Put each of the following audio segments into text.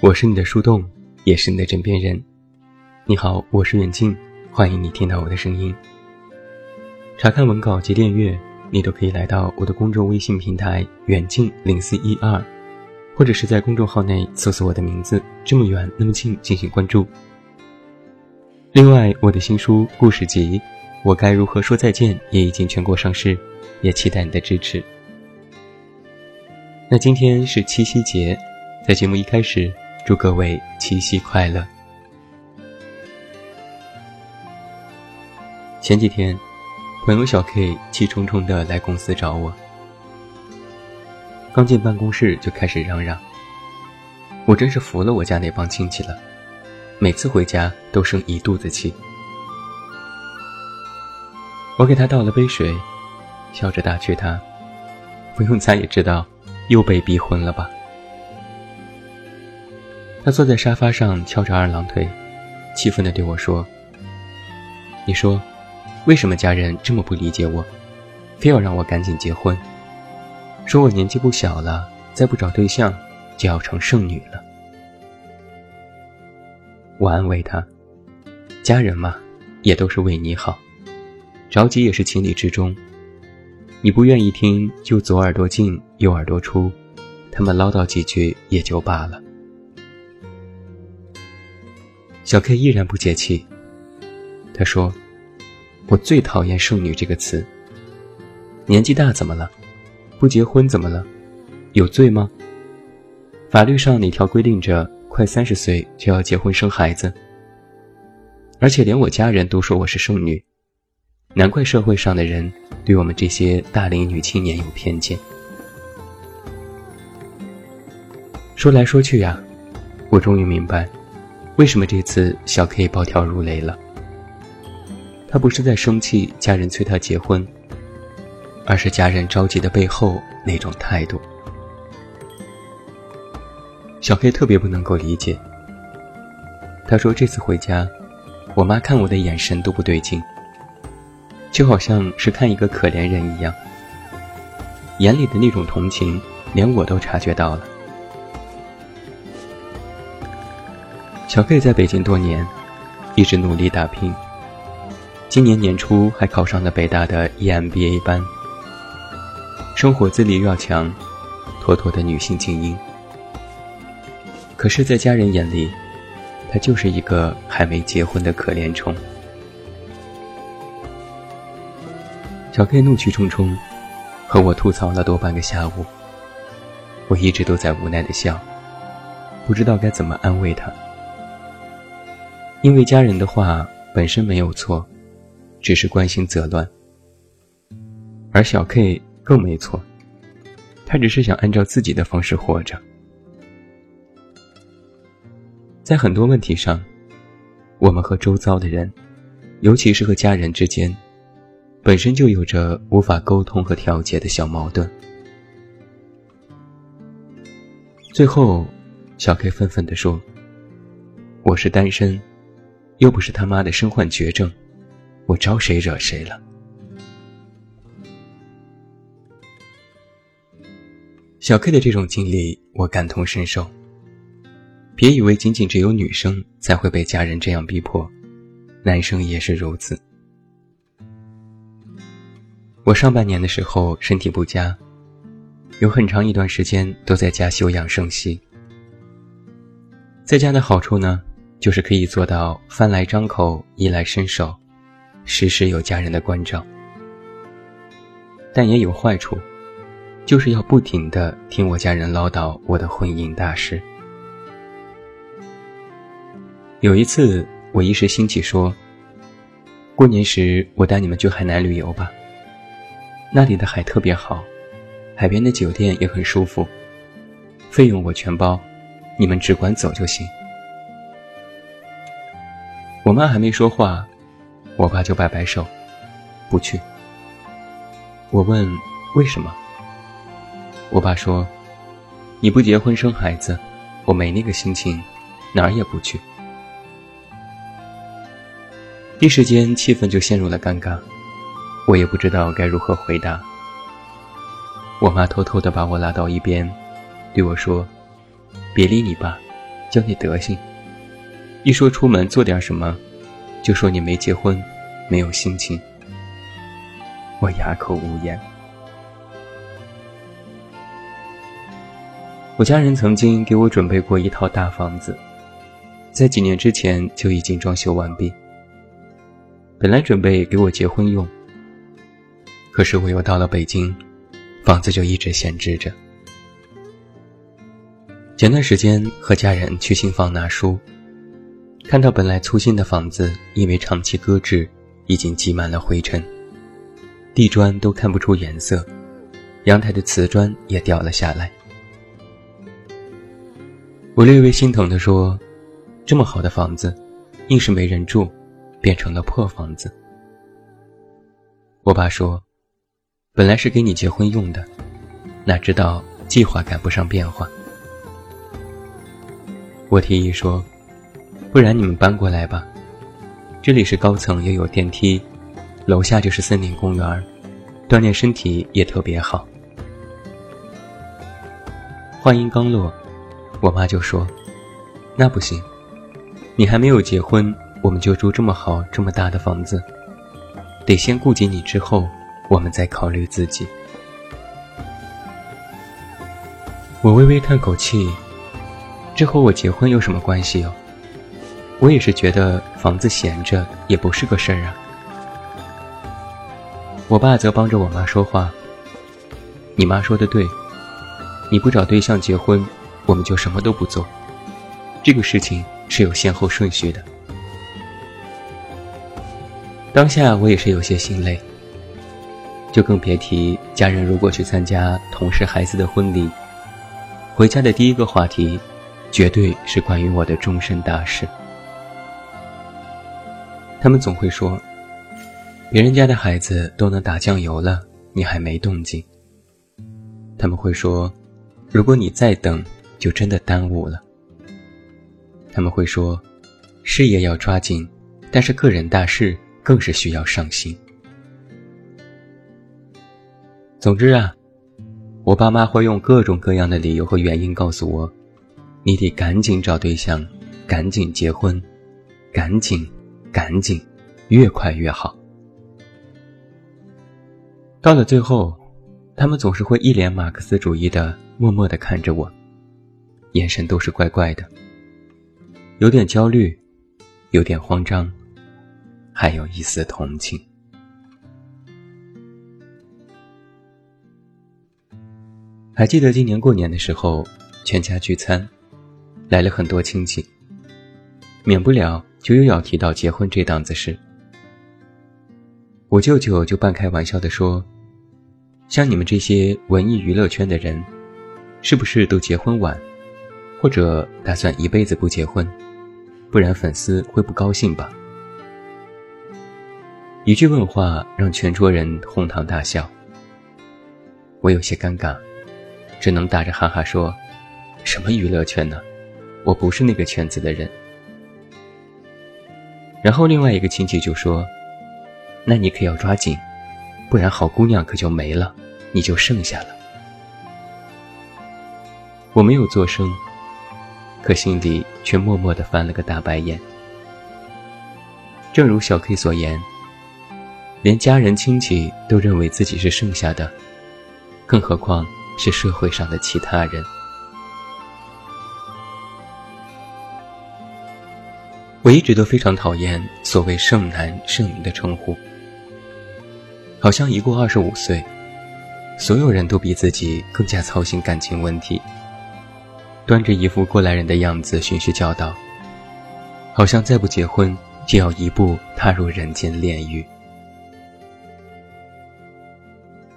我是你的树洞，也是你的枕边人。你好，我是远近，欢迎你听到我的声音。查看文稿及订阅，你都可以来到我的公众微信平台“远近零四一二”，或者是在公众号内搜索我的名字“这么远那么近”进行关注。另外，我的新书故事集《我该如何说再见》也已经全国上市，也期待你的支持。那今天是七夕节，在节目一开始。祝各位七夕快乐！前几天，朋友小 K 气冲冲的来公司找我，刚进办公室就开始嚷嚷，我真是服了我家那帮亲戚了，每次回家都生一肚子气。我给他倒了杯水，笑着打趣他：“不用猜也知道，又被逼婚了吧？”他坐在沙发上翘着二郎腿，气愤地对我说：“你说，为什么家人这么不理解我，非要让我赶紧结婚？说我年纪不小了，再不找对象就要成剩女了。”我安慰他：“家人嘛，也都是为你好，着急也是情理之中。你不愿意听，就左耳朵进右耳朵出，他们唠叨几句也就罢了。”小 K 依然不解气。他说：“我最讨厌‘剩女’这个词。年纪大怎么了？不结婚怎么了？有罪吗？法律上哪条规定着快三十岁就要结婚生孩子？而且连我家人都说我是剩女，难怪社会上的人对我们这些大龄女青年有偏见。说来说去呀，我终于明白。”为什么这次小 K 暴跳如雷了？他不是在生气家人催他结婚，而是家人着急的背后那种态度。小黑特别不能够理解。他说这次回家，我妈看我的眼神都不对劲，就好像是看一个可怜人一样，眼里的那种同情，连我都察觉到了。小 K 在北京多年，一直努力打拼。今年年初还考上了北大的 EMBA 班，生活自立又要强，妥妥的女性精英。可是，在家人眼里，她就是一个还没结婚的可怜虫。小 K 怒气冲冲，和我吐槽了多半个下午。我一直都在无奈的笑，不知道该怎么安慰她。因为家人的话本身没有错，只是关心则乱。而小 K 更没错，他只是想按照自己的方式活着。在很多问题上，我们和周遭的人，尤其是和家人之间，本身就有着无法沟通和调节的小矛盾。最后，小 K 愤愤地说：“我是单身。”又不是他妈的身患绝症，我招谁惹谁了？小 K 的这种经历，我感同身受。别以为仅仅只有女生才会被家人这样逼迫，男生也是如此。我上半年的时候身体不佳，有很长一段时间都在家休养生息。在家的好处呢？就是可以做到饭来张口，衣来伸手，时时有家人的关照。但也有坏处，就是要不停的听我家人唠叨我的婚姻大事。有一次，我一时兴起说：“过年时我带你们去海南旅游吧，那里的海特别好，海边的酒店也很舒服，费用我全包，你们只管走就行。”我妈还没说话，我爸就摆摆手，不去。我问为什么？我爸说：“你不结婚生孩子，我没那个心情，哪儿也不去。”一时间气氛就陷入了尴尬，我也不知道该如何回答。我妈偷偷的把我拉到一边，对我说：“别理你爸，教你德行。一说出门做点什么，就说你没结婚，没有心情。”我哑口无言。我家人曾经给我准备过一套大房子，在几年之前就已经装修完毕。本来准备给我结婚用，可是我又到了北京，房子就一直闲置着。前段时间和家人去新房拿书，看到本来粗心的房子，因为长期搁置，已经积满了灰尘。地砖都看不出颜色，阳台的瓷砖也掉了下来。我略微心疼地说：“这么好的房子，硬是没人住，变成了破房子。”我爸说：“本来是给你结婚用的，哪知道计划赶不上变化。”我提议说：“不然你们搬过来吧，这里是高层，又有电梯。”楼下就是森林公园，锻炼身体也特别好。话音刚落，我妈就说：“那不行，你还没有结婚，我们就住这么好、这么大的房子，得先顾及你，之后我们再考虑自己。”我微微叹口气，这和我结婚有什么关系哦？我也是觉得房子闲着也不是个事儿啊。我爸则帮着我妈说话。你妈说的对，你不找对象结婚，我们就什么都不做。这个事情是有先后顺序的。当下我也是有些心累，就更别提家人如果去参加同事孩子的婚礼，回家的第一个话题，绝对是关于我的终身大事。他们总会说。别人家的孩子都能打酱油了，你还没动静。他们会说：“如果你再等，就真的耽误了。”他们会说：“事业要抓紧，但是个人大事更是需要上心。”总之啊，我爸妈会用各种各样的理由和原因告诉我：“你得赶紧找对象，赶紧结婚，赶紧，赶紧，越快越好。”到了最后，他们总是会一脸马克思主义的默默的看着我，眼神都是怪怪的，有点焦虑，有点慌张，还有一丝同情。还记得今年过年的时候，全家聚餐，来了很多亲戚，免不了就又要提到结婚这档子事。我舅舅就半开玩笑的说。像你们这些文艺娱乐圈的人，是不是都结婚晚，或者打算一辈子不结婚？不然粉丝会不高兴吧？一句问话让全桌人哄堂大笑。我有些尴尬，只能打着哈哈说：“什么娱乐圈呢？我不是那个圈子的人。”然后另外一个亲戚就说：“那你可要抓紧。”不然好姑娘可就没了，你就剩下了。我没有作声，可心里却默默的翻了个大白眼。正如小 K 所言，连家人亲戚都认为自己是剩下的，更何况是社会上的其他人。我一直都非常讨厌所谓“剩男剩女”的称呼。好像一过二十五岁，所有人都比自己更加操心感情问题，端着一副过来人的样子循序教导，好像再不结婚就要一步踏入人间炼狱。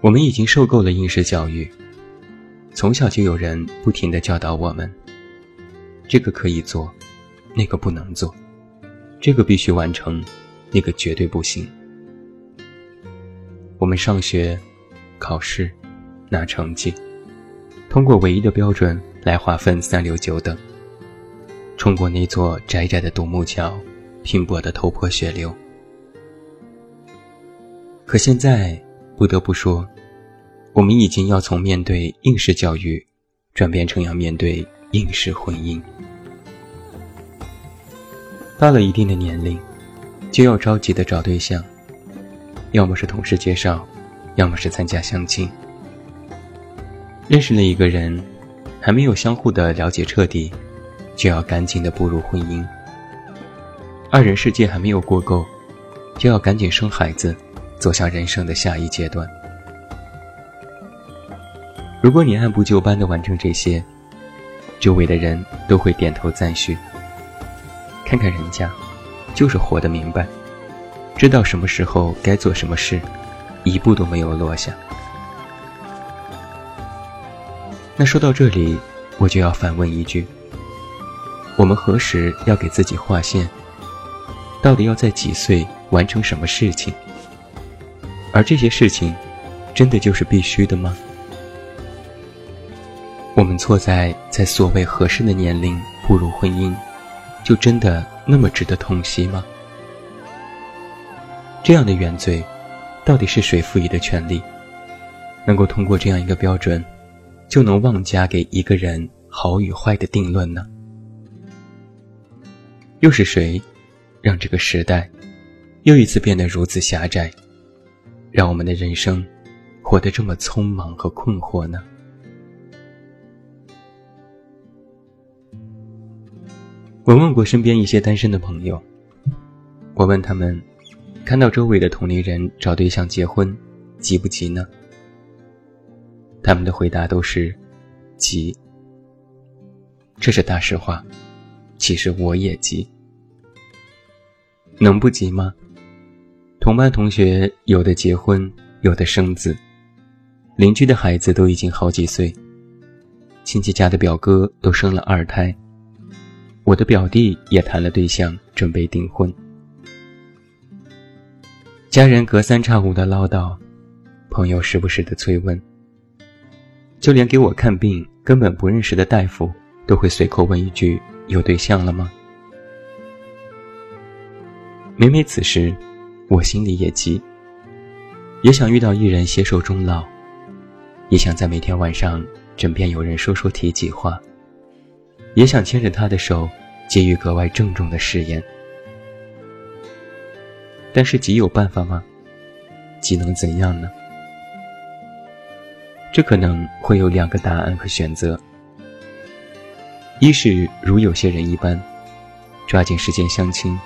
我们已经受够了应试教育，从小就有人不停的教导我们：这个可以做，那个不能做，这个必须完成，那个绝对不行。我们上学、考试、拿成绩，通过唯一的标准来划分三六九等。冲过那座窄窄的独木桥，拼搏的头破血流。可现在不得不说，我们已经要从面对应试教育，转变成要面对应试婚姻。到了一定的年龄，就要着急的找对象，要么是同事介绍，要么是参加相亲。认识了一个人，还没有相互的了解彻底。就要赶紧的步入婚姻，二人世界还没有过够，就要赶紧生孩子，走向人生的下一阶段。如果你按部就班的完成这些，周围的人都会点头赞许。看看人家，就是活得明白，知道什么时候该做什么事，一步都没有落下。那说到这里，我就要反问一句。我们何时要给自己划线？到底要在几岁完成什么事情？而这些事情，真的就是必须的吗？我们错在在所谓合适的年龄步入婚姻，就真的那么值得痛惜吗？这样的原罪，到底是谁赋予的权利，能够通过这样一个标准，就能妄加给一个人好与坏的定论呢？又是谁，让这个时代又一次变得如此狭窄，让我们的人生活得这么匆忙和困惑呢？我问过身边一些单身的朋友，我问他们，看到周围的同龄人找对象结婚，急不急呢？他们的回答都是急。这是大实话。其实我也急，能不急吗？同班同学有的结婚，有的生子，邻居的孩子都已经好几岁，亲戚家的表哥都生了二胎，我的表弟也谈了对象，准备订婚。家人隔三差五的唠叨，朋友时不时的催问，就连给我看病根本不认识的大夫，都会随口问一句。有对象了吗？每每此时，我心里也急，也想遇到一人携手终老，也想在每天晚上枕边有人说说提起话，也想牵着他的手，给予格外郑重的誓言。但是急有办法吗？急能怎样呢？这可能会有两个答案和选择。一是如有些人一般，抓紧时间相亲，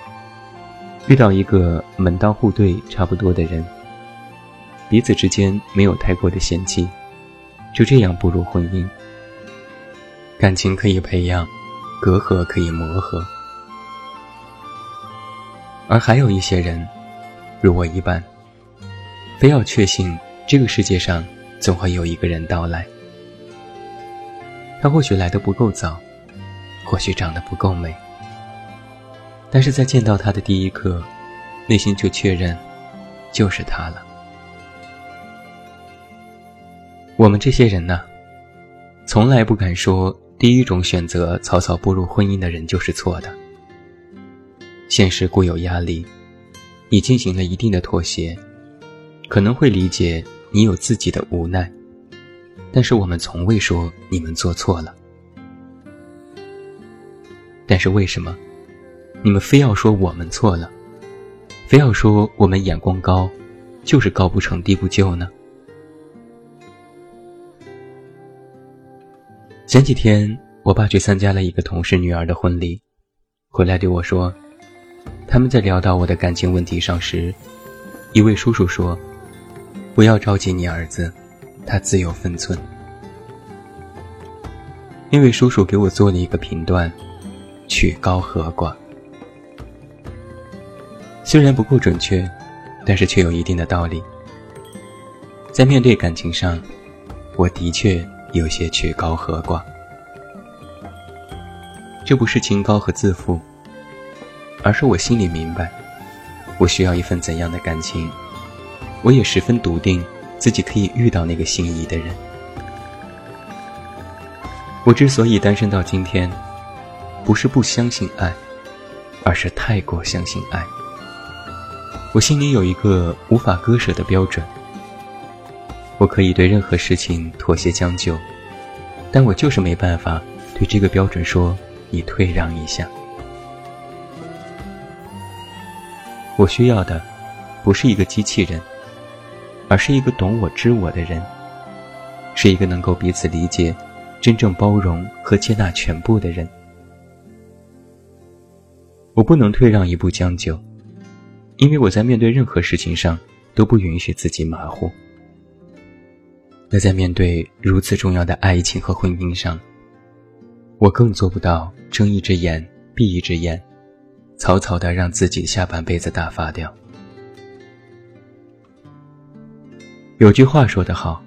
遇到一个门当户对差不多的人，彼此之间没有太过的嫌弃，就这样步入婚姻。感情可以培养，隔阂可以磨合。而还有一些人，如我一般，非要确信这个世界上总会有一个人到来，他或许来的不够早。或许长得不够美，但是在见到他的第一刻，内心就确认，就是他了。我们这些人呢，从来不敢说第一种选择草草步入婚姻的人就是错的。现实固有压力，你进行了一定的妥协，可能会理解你有自己的无奈，但是我们从未说你们做错了。但是为什么，你们非要说我们错了，非要说我们眼光高，就是高不成低不就呢？前几天，我爸去参加了一个同事女儿的婚礼，回来对我说，他们在聊到我的感情问题上时，一位叔叔说：“不要着急你儿子，他自有分寸。”那位叔叔给我做了一个评断。曲高和寡，虽然不够准确，但是却有一定的道理。在面对感情上，我的确有些曲高和寡。这不是清高和自负，而是我心里明白，我需要一份怎样的感情，我也十分笃定自己可以遇到那个心仪的人。我之所以单身到今天，不是不相信爱，而是太过相信爱。我心里有一个无法割舍的标准，我可以对任何事情妥协将就，但我就是没办法对这个标准说你退让一下。我需要的，不是一个机器人，而是一个懂我、知我的人，是一个能够彼此理解、真正包容和接纳全部的人。我不能退让一步将就，因为我在面对任何事情上都不允许自己马虎。那在面对如此重要的爱情和婚姻上，我更做不到睁一只眼闭一只眼。草草的让自己下半辈子打发掉。有句话说得好，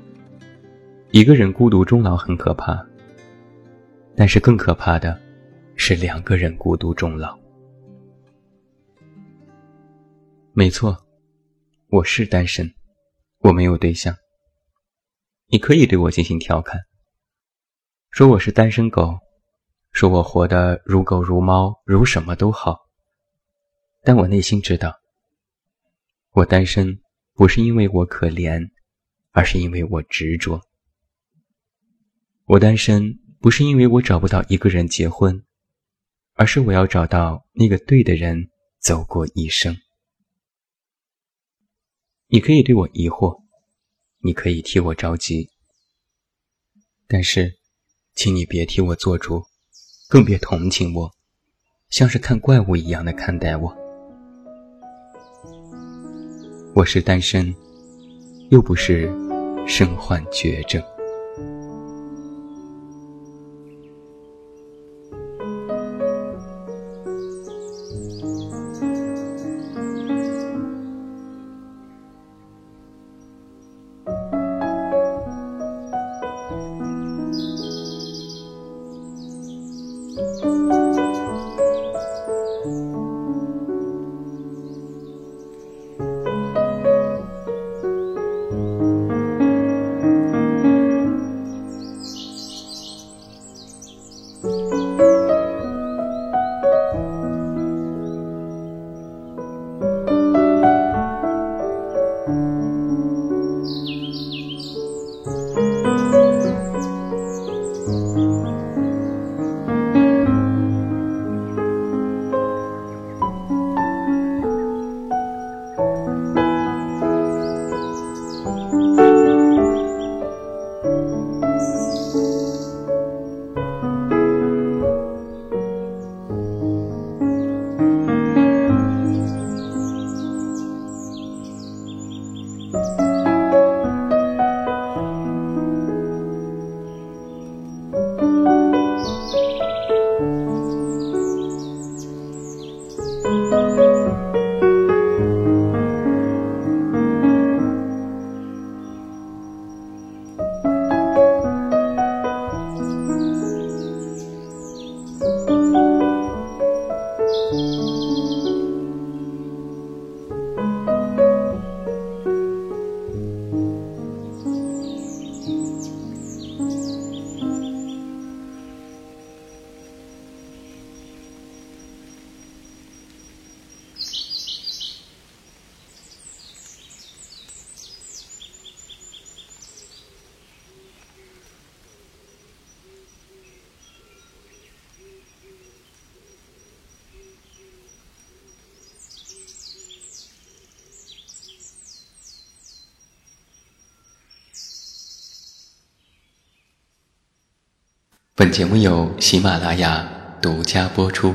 一个人孤独终老很可怕，但是更可怕的，是两个人孤独终老。没错，我是单身，我没有对象。你可以对我进行调侃，说我是单身狗，说我活得如狗如猫如什么都好。但我内心知道，我单身不是因为我可怜，而是因为我执着。我单身不是因为我找不到一个人结婚，而是我要找到那个对的人走过一生。你可以对我疑惑，你可以替我着急，但是，请你别替我做主，更别同情我，像是看怪物一样的看待我。我是单身，又不是身患绝症。嗯。本节目由喜马拉雅独家播出。